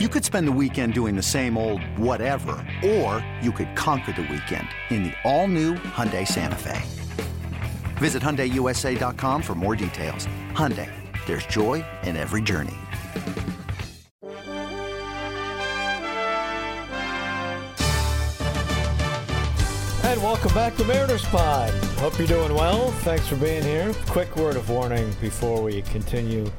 You could spend the weekend doing the same old whatever, or you could conquer the weekend in the all-new Hyundai Santa Fe. Visit HyundaiUSA.com for more details. Hyundai, there's joy in every journey. And welcome back to Mariners Pod. Hope you're doing well. Thanks for being here. Quick word of warning before we continue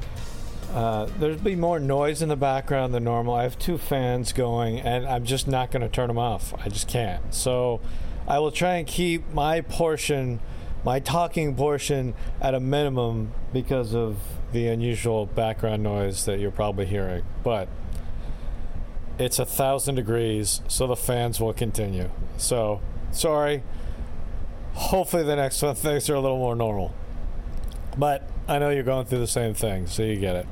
uh, there's be more noise in the background than normal. I have two fans going, and I'm just not going to turn them off. I just can't. So I will try and keep my portion, my talking portion, at a minimum because of the unusual background noise that you're probably hearing. But it's a thousand degrees, so the fans will continue. So sorry. Hopefully, the next one things are a little more normal. But I know you're going through the same thing, so you get it.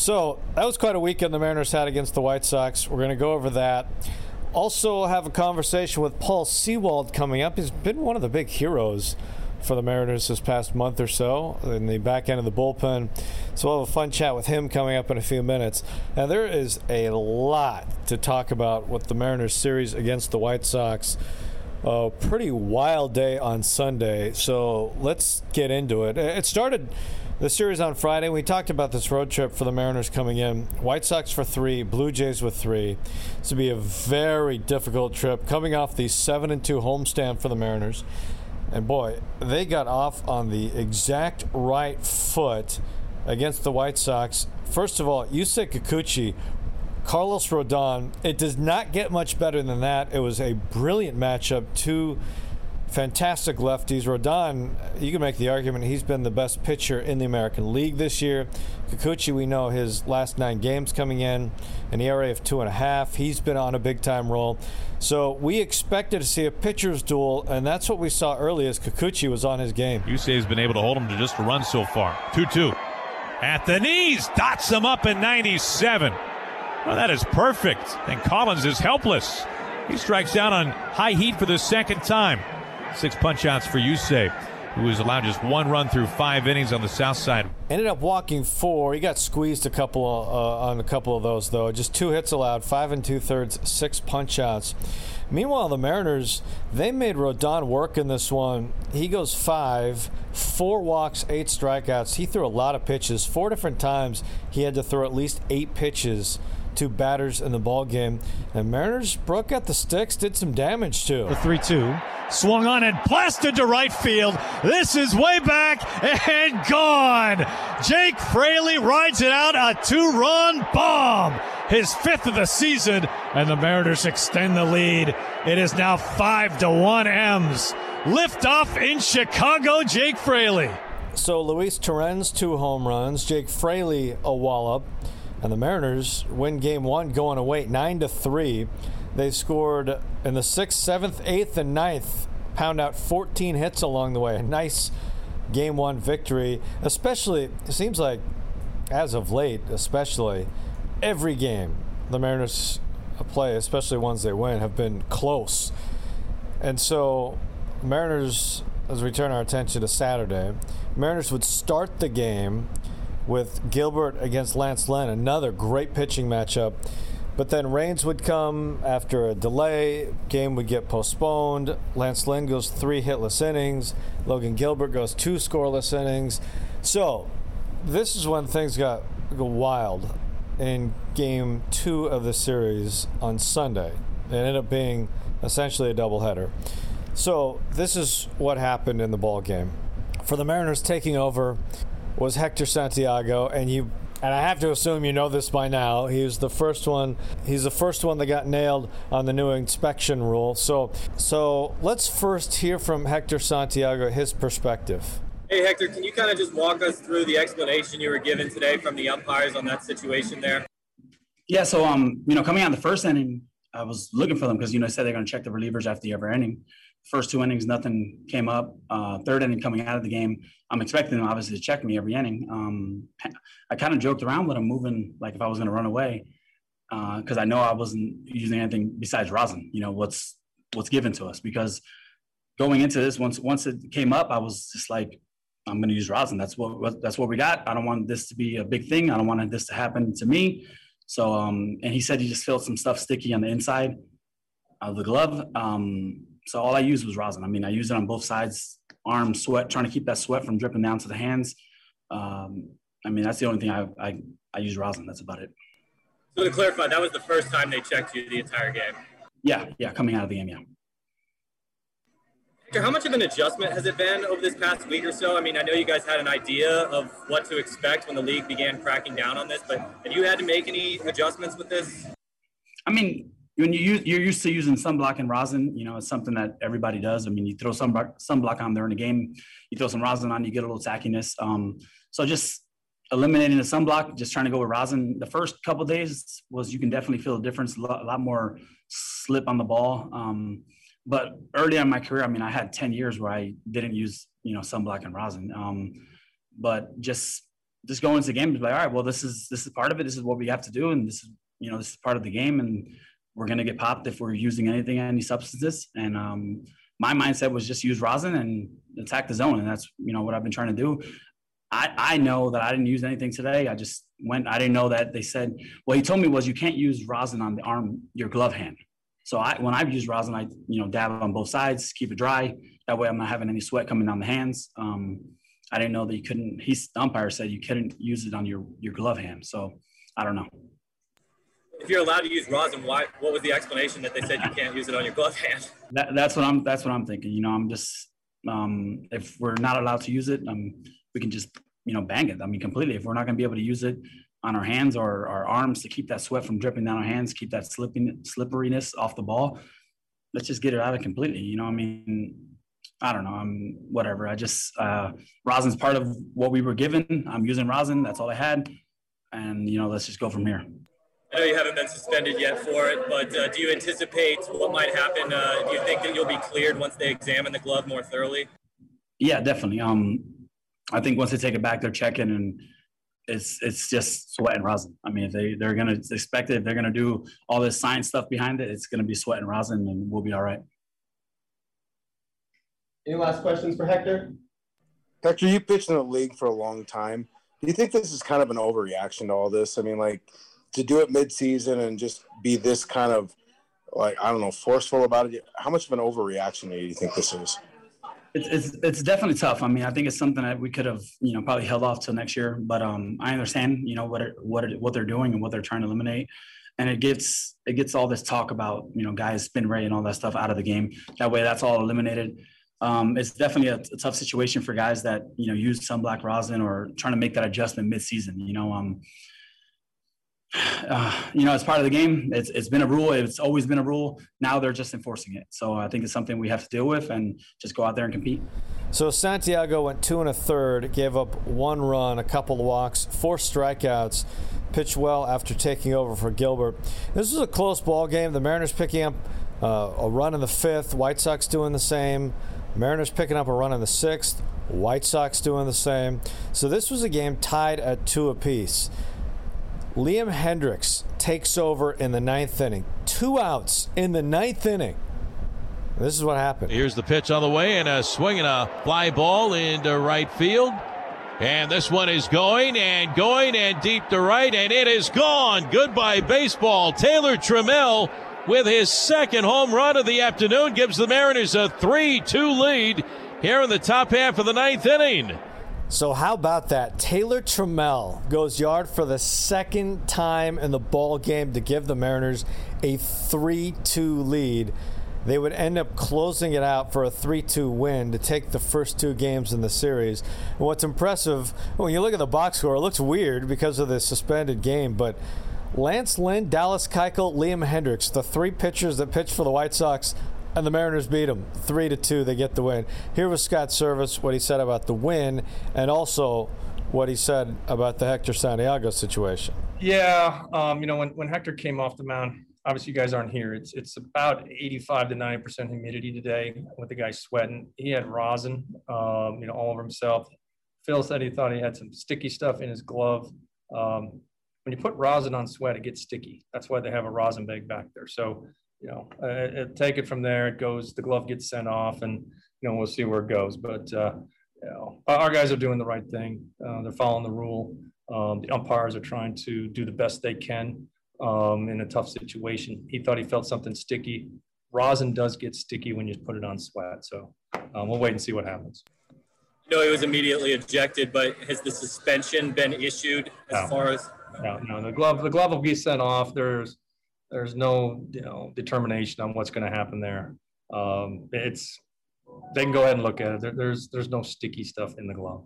So that was quite a weekend the Mariners had against the White Sox. We're going to go over that. Also, have a conversation with Paul Sewald coming up. He's been one of the big heroes for the Mariners this past month or so in the back end of the bullpen. So we'll have a fun chat with him coming up in a few minutes. Now, there is a lot to talk about with the Mariners series against the White Sox. A pretty wild day on Sunday, so let's get into it. It started the series on Friday. We talked about this road trip for the Mariners coming in. White Sox for three, Blue Jays with three. This will be a very difficult trip coming off the seven and two homestand for the Mariners. And boy, they got off on the exact right foot against the White Sox. First of all, Yusei Kikuchi, Carlos Rodon. It does not get much better than that. It was a brilliant matchup. Two fantastic lefties. Rodon, you can make the argument he's been the best pitcher in the American League this year. Kikuchi, we know his last nine games coming in, an ERA of two and a half. He's been on a big time roll. So we expected to see a pitcher's duel, and that's what we saw early as Kikuchi was on his game. Yusei has been able to hold him to just a run so far. 2 2. At the knees, dots him up in 97. Well, that is perfect. And Collins is helpless. He strikes out on high heat for the second time. Six punch outs for Yusei, who was allowed just one run through five innings on the south side. Ended up walking four. He got squeezed a couple uh, on a couple of those though. Just two hits allowed, five and two thirds, six punch outs. Meanwhile, the Mariners they made Rodon work in this one. He goes five, four walks, eight strikeouts. He threw a lot of pitches. Four different times he had to throw at least eight pitches to batters in the ball game. And Mariners broke out the sticks, did some damage too. The three-two swung on and blasted to right field. This is way back and gone. Jake Fraley rides it out a two run bomb, his fifth of the season, and the Mariners extend the lead. It is now five to one M's. Lift off in Chicago, Jake Fraley. So Luis Torrens, two home runs. Jake Fraley, a wallop. And the Mariners win game one going away, 9 to 3. They scored in the sixth, seventh, eighth, and ninth, pound out 14 hits along the way. A nice game one victory, especially, it seems like as of late, especially, every game the Mariners play, especially ones they win, have been close. And so, Mariners, as we turn our attention to Saturday, Mariners would start the game with Gilbert against Lance Lynn, another great pitching matchup. But then rains would come after a delay. Game would get postponed. Lance Lynn goes three hitless innings. Logan Gilbert goes two scoreless innings. So this is when things got go wild in game two of the series on Sunday. It ended up being essentially a doubleheader. So this is what happened in the ball game. For the Mariners taking over was Hector Santiago, and you and I have to assume you know this by now. He was the first one. He's the first one that got nailed on the new inspection rule. So, so let's first hear from Hector Santiago, his perspective. Hey Hector, can you kind of just walk us through the explanation you were given today from the umpires on that situation there? Yeah, so um, you know, coming out in the first inning, I was looking for them because you know I said they're going to check the relievers after the every inning. First two innings, nothing came up. Uh, third inning, coming out of the game, I'm expecting obviously to check me every inning. Um, I kind of joked around with them, moving like if I was going to run away, because uh, I know I wasn't using anything besides rosin. You know what's what's given to us because going into this, once once it came up, I was just like, I'm going to use rosin. That's what that's what we got. I don't want this to be a big thing. I don't want this to happen to me. So, um, and he said he just felt some stuff sticky on the inside of the glove. Um, so all I used was rosin. I mean, I used it on both sides, arm, sweat, trying to keep that sweat from dripping down to the hands. Um, I mean, that's the only thing I, I, I use rosin. That's about it. So to clarify, that was the first time they checked you the entire game? Yeah, yeah, coming out of the game, yeah. How much of an adjustment has it been over this past week or so? I mean, I know you guys had an idea of what to expect when the league began cracking down on this, but have you had to make any adjustments with this? I mean, when you use, you're used to using sunblock and rosin, you know, it's something that everybody does. I mean, you throw some sunblock on there in a game, you throw some rosin on, you get a little tackiness. Um, so just eliminating the sunblock, just trying to go with rosin. The first couple days was you can definitely feel a difference, a lot, a lot more slip on the ball. Um, but early in my career, I mean, I had 10 years where I didn't use, you know, sunblock and rosin. Um, but just just going into games, like, all right, well, this is this is part of it. This is what we have to do, and this is you know this is part of the game, and we're gonna get popped if we're using anything, any substances. And um, my mindset was just use rosin and attack the zone, and that's you know what I've been trying to do. I, I know that I didn't use anything today. I just went. I didn't know that they said. What he told me was you can't use rosin on the arm, your glove hand. So I, when I've used rosin, I you know dab on both sides, keep it dry. That way, I'm not having any sweat coming down the hands. Um, I didn't know that you couldn't. He's the umpire said you couldn't use it on your your glove hand. So I don't know. If you're allowed to use rosin, why? What was the explanation that they said you can't use it on your glove hand? That, that's what I'm. That's what I'm thinking. You know, I'm just. Um, if we're not allowed to use it, um, we can just you know bang it. I mean, completely. If we're not going to be able to use it, on our hands or our arms to keep that sweat from dripping down our hands, keep that slipping slipperiness off the ball. Let's just get it out of completely. You know, I mean, I don't know. I'm whatever. I just uh, rosin's part of what we were given. I'm using rosin. That's all I had, and you know, let's just go from here. I know you haven't been suspended yet for it, but uh, do you anticipate what might happen? Uh, do you think that you'll be cleared once they examine the glove more thoroughly? Yeah, definitely. Um, I think once they take it back, they're checking and it's it's just sweat and rosin. I mean, they they're gonna expect it, if they're gonna do all this science stuff behind it, it's gonna be sweat and rosin, and we'll be all right. Any last questions for Hector? Hector, you pitched in the league for a long time. Do you think this is kind of an overreaction to all this? I mean, like to do it mid-season and just be this kind of like I don't know forceful about it. How much of an overreaction do you think this is? It's, it's it's definitely tough. I mean, I think it's something that we could have, you know, probably held off till next year. But um, I understand, you know, what it, what it, what they're doing and what they're trying to eliminate, and it gets it gets all this talk about, you know, guys spin rate and all that stuff out of the game. That way, that's all eliminated. Um, it's definitely a, a, tough situation for guys that you know use sunblock rosin or trying to make that adjustment mid-season. You know, um, uh, you know, it's part of the game. It's, it's been a rule. It's always been a rule. Now they're just enforcing it. So I think it's something we have to deal with and just go out there and compete. So Santiago went two and a third, gave up one run, a couple of walks, four strikeouts, pitched well after taking over for Gilbert. This was a close ball game. The Mariners picking up uh, a run in the fifth, White Sox doing the same. Mariners picking up a run in the sixth, White Sox doing the same. So this was a game tied at two apiece. Liam Hendriks takes over in the ninth inning. Two outs in the ninth inning. This is what happened. Here's the pitch on the way and a swing and a fly ball into right field. And this one is going and going and deep to right, and it is gone. Goodbye, baseball. Taylor Trammell with his second home run of the afternoon gives the Mariners a 3 2 lead here in the top half of the ninth inning. So how about that? Taylor Trammell goes yard for the second time in the ball game to give the Mariners a 3-2 lead. They would end up closing it out for a 3-2 win to take the first two games in the series. And what's impressive, when you look at the box score, it looks weird because of the suspended game, but Lance Lynn, Dallas Keuchel, Liam Hendriks, the three pitchers that pitched for the White Sox and the Mariners beat them three to two. They get the win. Here was Scott Servais what he said about the win, and also what he said about the Hector Santiago situation. Yeah, um, you know when when Hector came off the mound, obviously you guys aren't here. It's it's about 85 to 90 percent humidity today with the guy sweating. He had rosin, um, you know, all over himself. Phil said he thought he had some sticky stuff in his glove. Um, when you put rosin on sweat, it gets sticky. That's why they have a rosin bag back there. So you know, uh, take it from there. It goes, the glove gets sent off, and you know, we'll see where it goes. But uh, you know, our guys are doing the right thing. Uh, they're following the rule. Um, the umpires are trying to do the best they can um, in a tough situation. He thought he felt something sticky. Rosin does get sticky when you put it on sweat. So um, we'll wait and see what happens. No, he was immediately ejected, but has the suspension been issued as No. far as? No, no, the glove, the glove will be sent off. There's, there's no, you know, determination on what's going to happen there. Um, it's, they can go ahead and look at it. There, there's, there's no sticky stuff in the glove.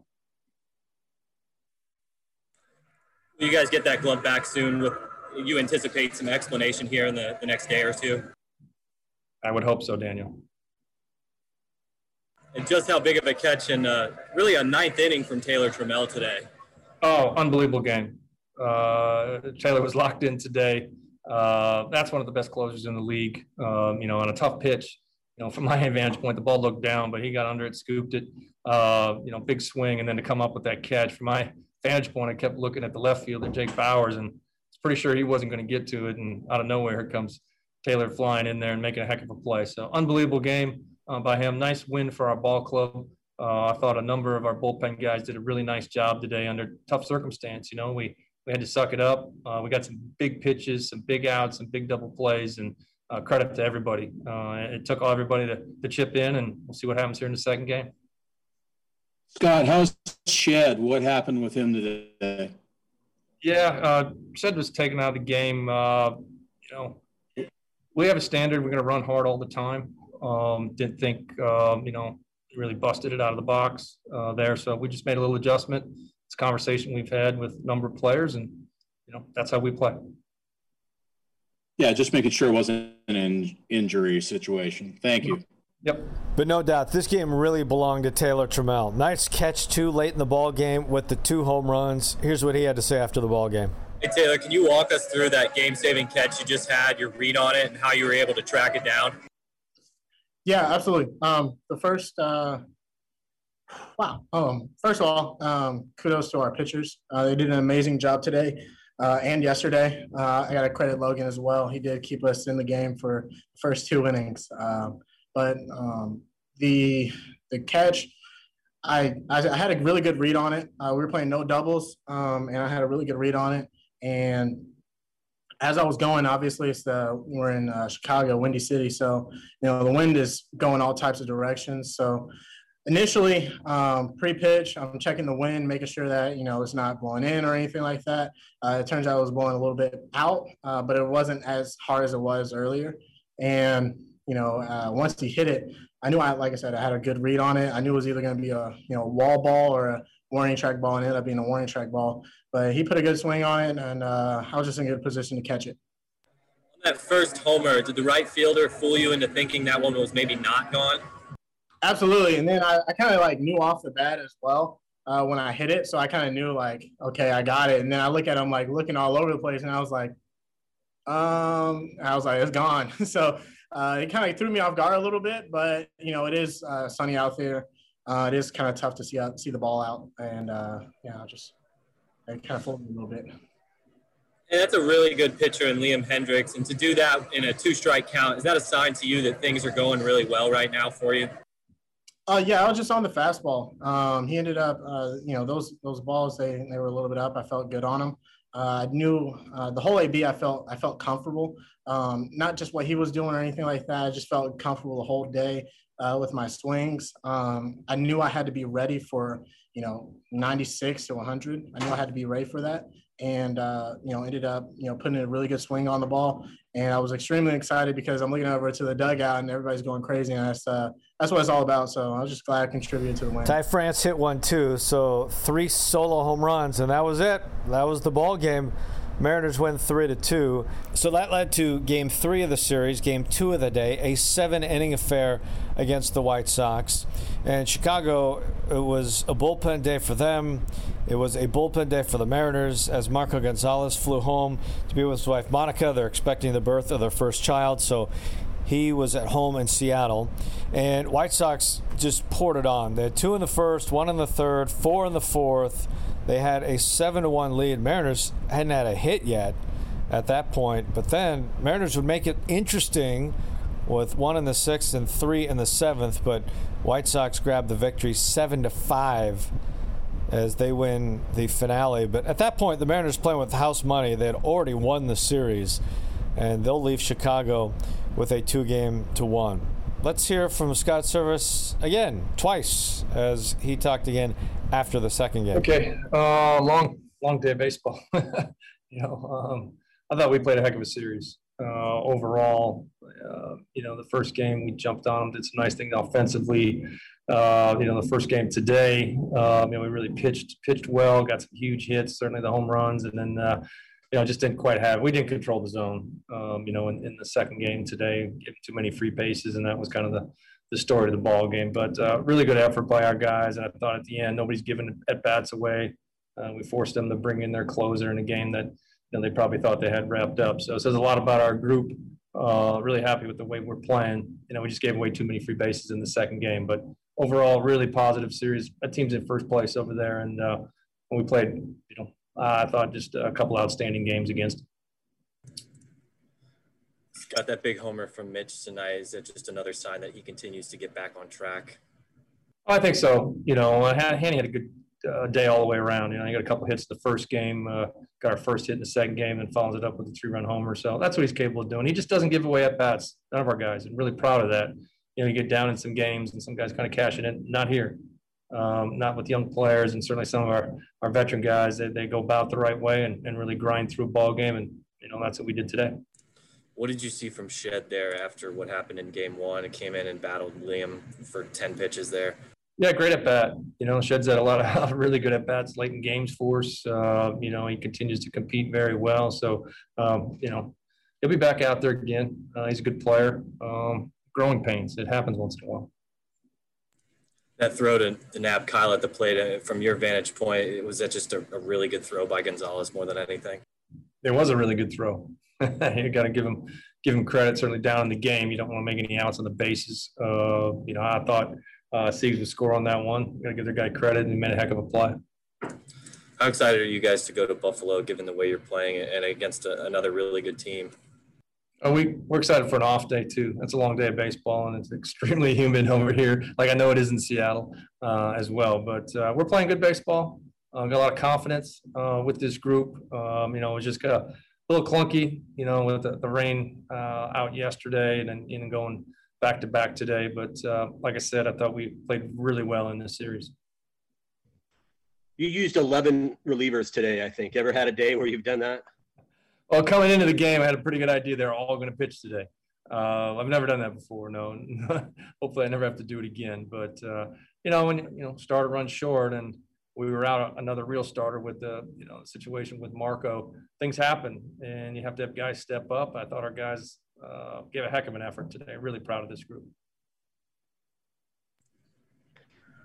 Will you guys get that glove back soon? With you anticipate some explanation here in the, the next day or two? I would hope so, Daniel. And just how big of a catch and uh, really a ninth inning from Taylor Trammell today. Oh, unbelievable game. Uh, Taylor was locked in today. Uh, that's one of the best closers in the league. Um, you know, on a tough pitch, you know, from my vantage point, the ball looked down, but he got under it, scooped it. Uh, you know, big swing, and then to come up with that catch. From my vantage point, I kept looking at the left fielder, Jake Bauers, and was pretty sure he wasn't going to get to it. And out of nowhere, here comes Taylor flying in there and making a heck of a play. So unbelievable game uh, by him. Nice win for our ball club. Uh, I thought a number of our bullpen guys did a really nice job today under tough circumstance. You know, we we had to suck it up. Uh, we got some big pitches, some big outs, some big double plays, and uh, credit to everybody. Uh, it took all everybody to, to chip in, and we'll see what happens here in the second game. Scott, how's Shed? What happened with him today? Yeah, uh, Shed was taken out of the game. Uh, you know, we have a standard. We're going to run hard all the time. Um, didn't think, um, you know, really busted it out of the box uh, there. So we just made a little adjustment. It's a conversation we've had with a number of players, and you know, that's how we play. Yeah, just making sure it wasn't an in- injury situation. Thank you. Yep. But no doubt, this game really belonged to Taylor Trammell. Nice catch too late in the ball game with the two home runs. Here's what he had to say after the ball game. Hey Taylor, can you walk us through that game-saving catch you just had, your read on it, and how you were able to track it down? Yeah, absolutely. Um, the first, uh, wow. Um, first of all, um, kudos to our pitchers. Uh, they did an amazing job today uh, and yesterday. Uh, I got to credit Logan as well. He did keep us in the game for the first two innings. Um, but um, the the catch, I, I had a really good read on it. Uh, we were playing no doubles, um, and I had a really good read on it. And as I was going, obviously it's the we're in uh, Chicago, Windy City, so you know the wind is going all types of directions. So initially, um, pre-pitch, I'm checking the wind, making sure that you know it's not blowing in or anything like that. Uh, it turns out it was blowing a little bit out, uh, but it wasn't as hard as it was earlier. And you know, uh, once he hit it, I knew I, like I said, I had a good read on it. I knew it was either going to be a you know wall ball or a warning track ball, and ended up being a warning track ball. But he put a good swing on it, and uh, I was just in a good position to catch it. That first homer, did the right fielder fool you into thinking that one was maybe not gone? Absolutely, and then I, I kind of like knew off the bat as well uh, when I hit it, so I kind of knew like, okay, I got it. And then I look at him like looking all over the place, and I was like, um, I was like, it's gone. so uh, it kind of threw me off guard a little bit, but you know, it is uh, sunny out there. Uh, it is kind of tough to see out, see the ball out, and uh, yeah, just it kind of me a little bit. And that's a really good pitcher in Liam Hendriks. And to do that in a two strike count, is that a sign to you that things are going really well right now for you? Uh, yeah, I was just on the fastball. Um, he ended up, uh, you know, those those balls they they were a little bit up. I felt good on them. Uh, I knew uh, the whole AB. I felt I felt comfortable. Um, not just what he was doing or anything like that. I just felt comfortable the whole day uh, with my swings. Um, I knew I had to be ready for you know 96 to 100. I knew I had to be ready for that, and uh, you know ended up you know putting a really good swing on the ball. And I was extremely excited because I'm looking over to the dugout and everybody's going crazy, and uh, that's what it's all about. So I was just glad I contributed to the win. Ty France hit one too, so three solo home runs, and that was it. That was the ball game. Mariners win three to two. So that led to game three of the series, game two of the day, a seven inning affair against the White Sox. And Chicago, it was a bullpen day for them. It was a bullpen day for the Mariners as Marco Gonzalez flew home to be with his wife Monica. They're expecting the birth of their first child, so he was at home in Seattle. And White Sox just poured it on. They had two in the first, one in the third, four in the fourth. They had a seven to one lead. Mariners hadn't had a hit yet at that point, but then Mariners would make it interesting with one in the sixth and three in the seventh. But White Sox grabbed the victory seven to five as they win the finale. But at that point, the Mariners playing with house money. They had already won the series, and they'll leave Chicago with a two-game to one. Let's hear from Scott Servais again, twice, as he talked again after the second game. Okay, uh, long long day of baseball. you know, um, I thought we played a heck of a series uh, overall. Uh, you know, the first game we jumped on them, did some nice things offensively. Uh, you know, the first game today, um, you know, we really pitched pitched well, got some huge hits, certainly the home runs, and then uh, you know just didn't quite have. We didn't control the zone. Um, you know, in, in, the second game today, giving too many free bases, and that was kind of the the story of the ball game. But uh, really good effort by our guys, and I thought at the end nobody's giving at bats away. Uh, we forced them to bring in their closer in a game that you know, they probably thought they had wrapped up. So it says a lot about our group. Uh, really happy with the way we're playing. You know, we just gave away too many free bases in the second game, but overall, really positive series. That team's in first place over there, and uh, when we played, you know, I thought just a couple outstanding games against. Got that big homer from Mitch tonight. Is it just another sign that he continues to get back on track? I think so. You know, Hanny had a good uh, day all the way around. You know, he got a couple hits the first game, uh, got our first hit in the second game, and follows it up with a three-run homer. So that's what he's capable of doing. He just doesn't give away at bats. None of our guys. I'm really proud of that. You know, you get down in some games, and some guys kind of cash it in. Not here. Um, not with young players, and certainly some of our, our veteran guys. They, they go about the right way and, and really grind through a ball game, and you know that's what we did today. What did you see from Shed there after what happened in Game One? It came in and battled Liam for ten pitches there. Yeah, great at bat. You know, Shed's had a lot of really good at bats late in games for us. Uh, you know, he continues to compete very well. So, um, you know, he'll be back out there again. Uh, he's a good player. Um, growing pains. It happens once in a while. That throw to, to Nab Kyle at the plate, uh, from your vantage point, was that just a, a really good throw by Gonzalez more than anything? It was a really good throw. you got to give him give him credit. Certainly down in the game, you don't want to make any outs on the bases. Uh, you know, I thought uh, Siegs would score on that one. Got to give their guy credit, and he made a heck of a play. How excited are you guys to go to Buffalo, given the way you're playing and against a, another really good team? Oh, we we're excited for an off day too. It's a long day of baseball, and it's extremely humid over here. Like I know it is in Seattle uh, as well, but uh, we're playing good baseball. Uh, got a lot of confidence uh, with this group. Um, you know, it was just got a little clunky, you know, with the, the rain uh, out yesterday, and then you going back to back today. But uh, like I said, I thought we played really well in this series. You used 11 relievers today, I think. Ever had a day where you've done that? Well, coming into the game, I had a pretty good idea they're all going to pitch today. Uh, I've never done that before. No, hopefully I never have to do it again. But uh, you know, when you know starter runs short, and we were out another real starter with the you know situation with Marco, things happen, and you have to have guys step up. I thought our guys uh, gave a heck of an effort today. Really proud of this group.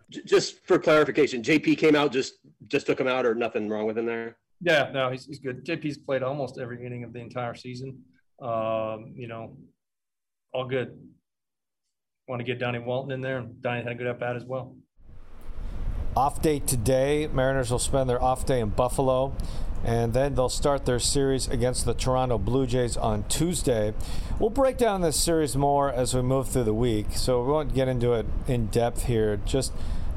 Just for clarification, JP came out just just took him out, or nothing wrong with him there. Yeah, no, he's, he's good. JP's played almost every inning of the entire season. Um, you know, all good. Want to get Donnie Walton in there, and Donnie had a good at bat as well. Off day today. Mariners will spend their off day in Buffalo and then they'll start their series against the Toronto Blue Jays on Tuesday. We'll break down this series more as we move through the week, so we won't get into it in depth here. Just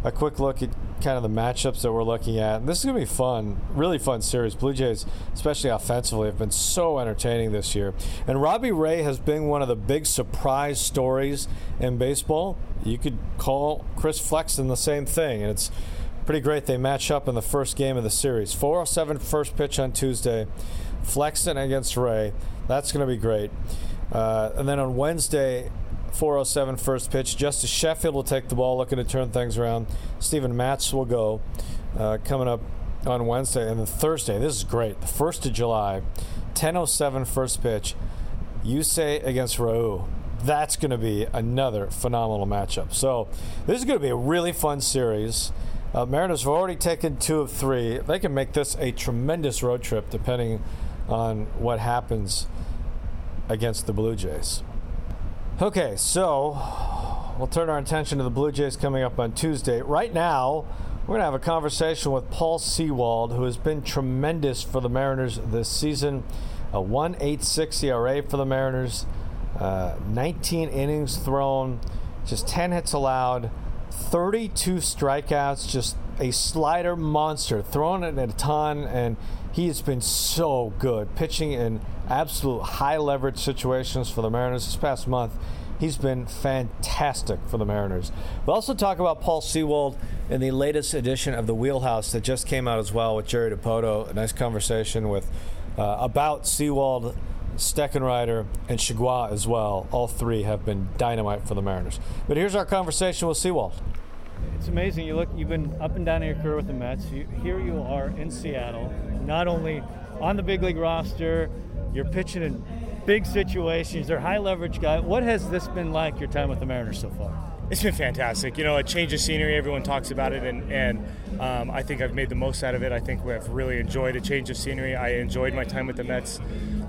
a quick look at kind of the matchups that we're looking at. And this is going to be fun, really fun series. Blue Jays, especially offensively, have been so entertaining this year. And Robbie Ray has been one of the big surprise stories in baseball. You could call Chris Flexen the same thing, and it's pretty great. They match up in the first game of the series. 407 first pitch on Tuesday. Flexen against Ray. That's going to be great. Uh, and then on Wednesday, 407 first pitch. Justus Sheffield will take the ball, looking to turn things around. Steven Matz will go uh, coming up on Wednesday. And then Thursday, this is great. The 1st of July, 1007 first pitch. Yusei against Raul. That's going to be another phenomenal matchup. So, this is going to be a really fun series. Uh, Mariners have already taken two of three. They can make this a tremendous road trip depending on what happens against the Blue Jays. Okay, so we'll turn our attention to the Blue Jays coming up on Tuesday. Right now, we're going to have a conversation with Paul Sewald, who has been tremendous for the Mariners this season. A 1.86 ERA for the Mariners, uh, 19 innings thrown, just 10 hits allowed, 32 strikeouts, just a slider monster, throwing it at a ton, and he has been so good pitching in absolute high leverage situations for the Mariners this past month. He's been fantastic for the Mariners. We'll also talk about Paul Sewald in the latest edition of the Wheelhouse that just came out as well with Jerry Dipoto. A nice conversation with uh, about Sewald, Steckenrider, and Chargois as well. All three have been dynamite for the Mariners. But here's our conversation with Sewald. It's amazing. You look. You've been up and down in your career with the Mets. You, here you are in Seattle. Not only on the big league roster, you're pitching in big situations. They're a high leverage guy. What has this been like your time with the Mariners so far? It's been fantastic. You know, a change of scenery. Everyone talks about it, and and um, I think I've made the most out of it. I think we've really enjoyed a change of scenery. I enjoyed my time with the Mets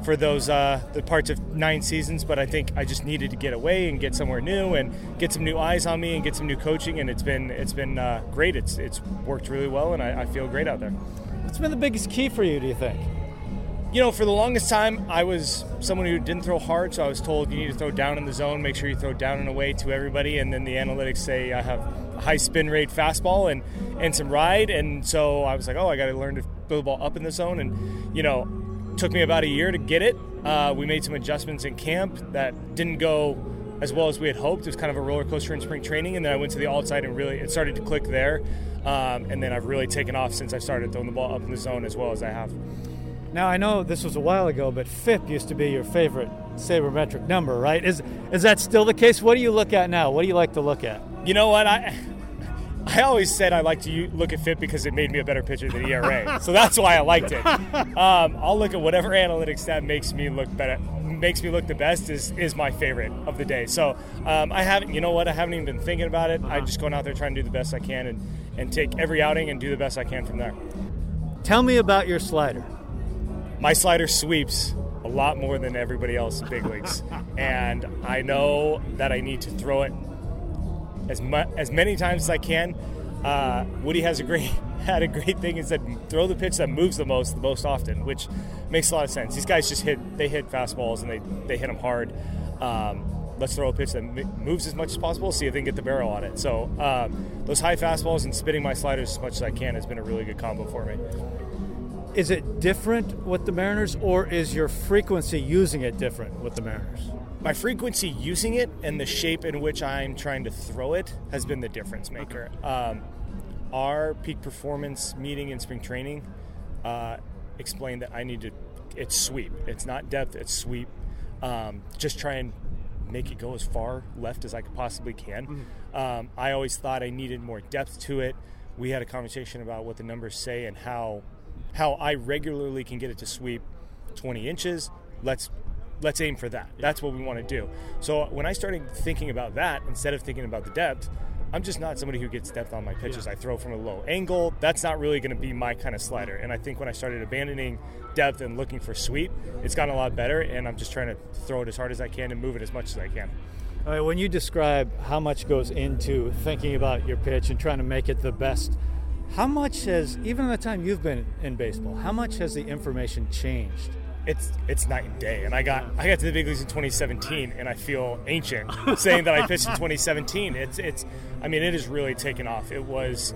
for those uh, the parts of nine seasons, but I think I just needed to get away and get somewhere new and get some new eyes on me and get some new coaching. And it's been it's been uh, great. It's it's worked really well, and I, I feel great out there. What's been the biggest key for you? Do you think? You know, for the longest time, I was someone who didn't throw hard, so I was told you need to throw down in the zone, make sure you throw down and away to everybody, and then the analytics say I have a high spin rate fastball and and some ride, and so I was like, oh, I got to learn to throw the ball up in the zone, and you know, took me about a year to get it. Uh, we made some adjustments in camp that didn't go as well as we had hoped. It was kind of a roller coaster in spring training, and then I went to the outside and really it started to click there, um, and then I've really taken off since I started throwing the ball up in the zone as well as I have. Now I know this was a while ago, but FIP used to be your favorite sabermetric number, right? Is is that still the case? What do you look at now? What do you like to look at? You know what I. I always said I like to look at FIP because it made me a better pitcher than ERA, so that's why I liked it. Um, I'll look at whatever analytics that makes me look better, makes me look the best is is my favorite of the day. So um, I haven't, you know what, I haven't even been thinking about it. I'm just going out there trying to do the best I can and and take every outing and do the best I can from there. Tell me about your slider my slider sweeps a lot more than everybody else in big leagues, and I know that I need to throw it as mu- as many times as I can. Uh, Woody has a great had a great thing and said throw the pitch that moves the most the most often, which makes a lot of sense. These guys just hit they hit fastballs and they they hit them hard. Um, let's throw a pitch that moves as much as possible, see if they can get the barrel on it. So um, those high fastballs and spitting my sliders as much as I can has been a really good combo for me. Is it different with the Mariners, or is your frequency using it different with the Mariners? My frequency using it and the shape in which I'm trying to throw it has been the difference maker. Um, our peak performance meeting in spring training uh, explained that I need to. It's sweep. It's not depth. It's sweep. Um, just try and make it go as far left as I possibly can. Mm-hmm. Um, I always thought I needed more depth to it. We had a conversation about what the numbers say and how how I regularly can get it to sweep 20 inches. Let's let's aim for that. That's what we want to do. So when I started thinking about that instead of thinking about the depth, I'm just not somebody who gets depth on my pitches. Yeah. I throw from a low angle. That's not really going to be my kind of slider. And I think when I started abandoning depth and looking for sweep, it's gotten a lot better. And I'm just trying to throw it as hard as I can and move it as much as I can. All right, when you describe how much goes into thinking about your pitch and trying to make it the best how much has, even in the time you've been in baseball, how much has the information changed? It's it's night and day. And I got I got to the big leagues in 2017, and I feel ancient saying that I pitched in 2017. It's it's I mean it has really taken off. It was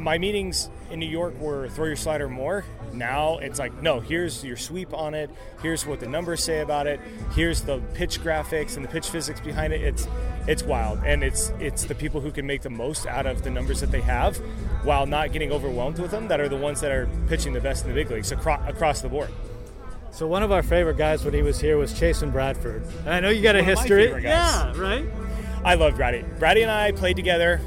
my meetings in New York were throw your slider more. Now it's like, no, here's your sweep on it. Here's what the numbers say about it. Here's the pitch graphics and the pitch physics behind it. It's it's wild, and it's it's the people who can make the most out of the numbers that they have, while not getting overwhelmed with them. That are the ones that are pitching the best in the big leagues across across the board. So one of our favorite guys when he was here was Chasen Bradford. And I know you got a history. Yeah, right. I love Brady. Brady and I played together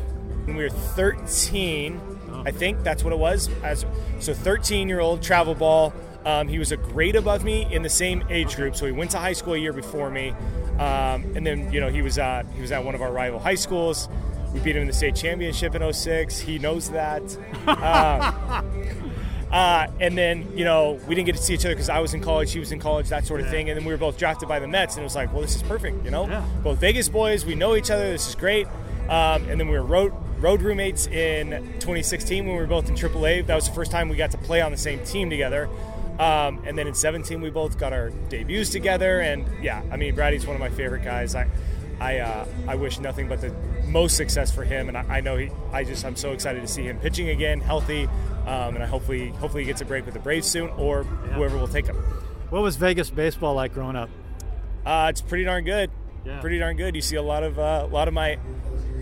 when we were 13 I think that's what it was. As so, 13 year old travel ball. Um, he was a grade above me in the same age group, so he went to high school a year before me. Um, and then you know he was at he was at one of our rival high schools. We beat him in the state championship in 06. He knows that. uh, uh, and then, you know, we didn't get to see each other because I was in college, he was in college, that sort of yeah. thing. And then we were both drafted by the Mets, and it was like, well, this is perfect, you know? Yeah. Both Vegas boys, we know each other, this is great. Um, and then we were road, road roommates in 2016 when we were both in AAA. That was the first time we got to play on the same team together. Um, and then in 17, we both got our debuts together. And yeah, I mean, Brady's one of my favorite guys. I, I, uh, I wish nothing but the most success for him. And I, I know he, I just I'm so excited to see him pitching again, healthy, um, and I hopefully hopefully he gets a break with the Braves soon or yeah. whoever will take him. What was Vegas baseball like growing up? Uh, it's pretty darn good. Yeah. Pretty darn good. You see a lot of uh, a lot of my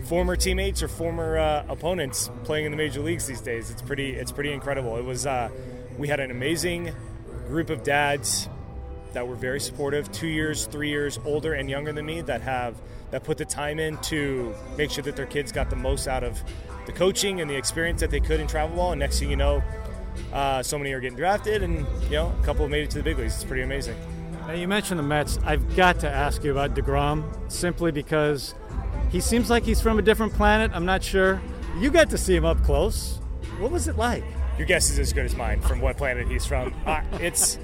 former teammates or former uh, opponents playing in the major leagues these days. It's pretty it's pretty incredible. It was uh, we had an amazing group of dads that were very supportive, two years, three years older and younger than me that have that put the time in to make sure that their kids got the most out of the coaching and the experience that they could in travel ball. And next thing you know, uh, so many are getting drafted, and you know a couple made it to the big leagues. It's pretty amazing. Now you mentioned the Mets. I've got to ask you about Degrom simply because he seems like he's from a different planet. I'm not sure. You got to see him up close. What was it like? Your guess is as good as mine from what planet he's from. Uh, it's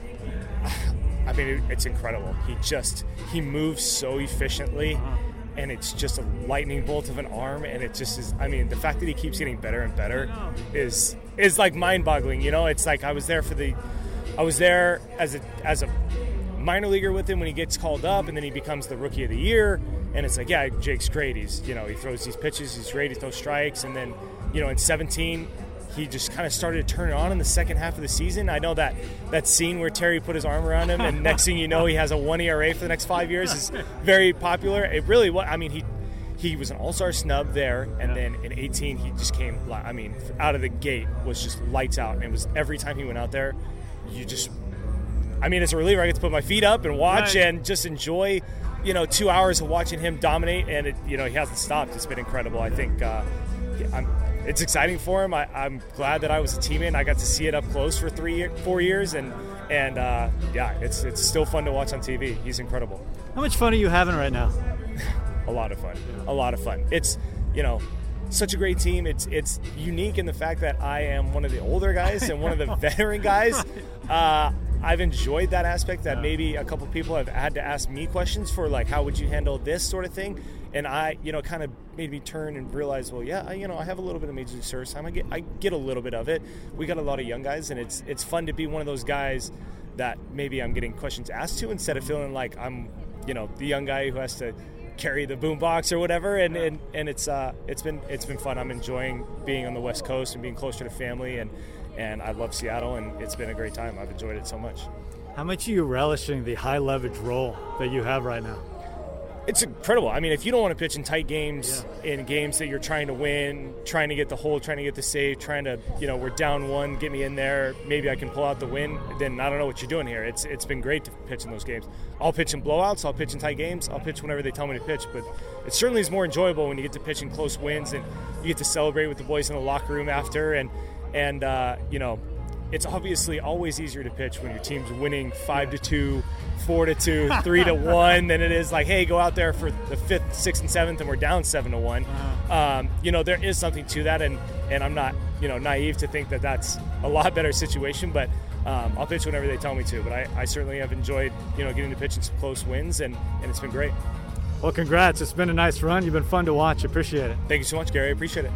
I mean, it, it's incredible. He just he moves so efficiently, uh-huh. and it's just a lightning bolt of an arm, and it just is. I mean, the fact that he keeps getting better and better is is like mind-boggling. You know, it's like I was there for the, I was there as a as a minor leaguer with him when he gets called up, and then he becomes the rookie of the year, and it's like, yeah, Jake's great. He's you know he throws these pitches, he's great, he throws strikes, and then you know in 17 he just kind of started to turn it on in the second half of the season. I know that that scene where Terry put his arm around him, and next thing you know, he has a one ERA for the next five years is very popular. It really was. I mean, he he was an All Star snub there, and then in 18 he just came. I mean, out of the gate was just lights out, and it was every time he went out there, you just. I mean, as a reliever, I get to put my feet up and watch right. and just enjoy you know two hours of watching him dominate and it, you know he hasn't stopped it's been incredible i think uh, I'm, it's exciting for him. I, am glad that I was a teammate. I got to see it up close for three, four years, and and uh, yeah, it's it's still fun to watch on TV. He's incredible. How much fun are you having right now? a lot of fun. A lot of fun. It's you know such a great team. It's it's unique in the fact that I am one of the older guys and one of the veteran guys. Uh, I've enjoyed that aspect that maybe a couple people have had to ask me questions for like how would you handle this sort of thing and I, you know, kind of made me turn and realize, well, yeah, I, you know, I have a little bit of major league service time. I get, I get a little bit of it. We got a lot of young guys, and it's it's fun to be one of those guys that maybe I'm getting questions asked to instead of feeling like I'm, you know, the young guy who has to carry the boombox or whatever. And, and, and it's uh, it's been it's been fun. I'm enjoying being on the West Coast and being closer to family, and and I love Seattle, and it's been a great time. I've enjoyed it so much. How much are you relishing the high leverage role that you have right now? It's incredible. I mean, if you don't want to pitch in tight games, yeah. in games that you're trying to win, trying to get the hold, trying to get the save, trying to, you know, we're down one, get me in there, maybe I can pull out the win. Then I don't know what you're doing here. It's it's been great to pitch in those games. I'll pitch in blowouts. I'll pitch in tight games. I'll pitch whenever they tell me to pitch. But it certainly is more enjoyable when you get to pitch in close wins and you get to celebrate with the boys in the locker room after and and uh, you know it's obviously always easier to pitch when your team's winning five to two, four to two, three to one than it is like, hey, go out there for the fifth, sixth, and seventh, and we're down seven to one. Uh-huh. Um, you know, there is something to that, and and I'm not you know naive to think that that's a lot better situation, but. Um, I'll pitch whenever they tell me to, but I, I certainly have enjoyed, you know, getting to pitch in some close wins, and, and it's been great. Well, congrats. It's been a nice run. You've been fun to watch. Appreciate it. Thank you so much, Gary. Appreciate it.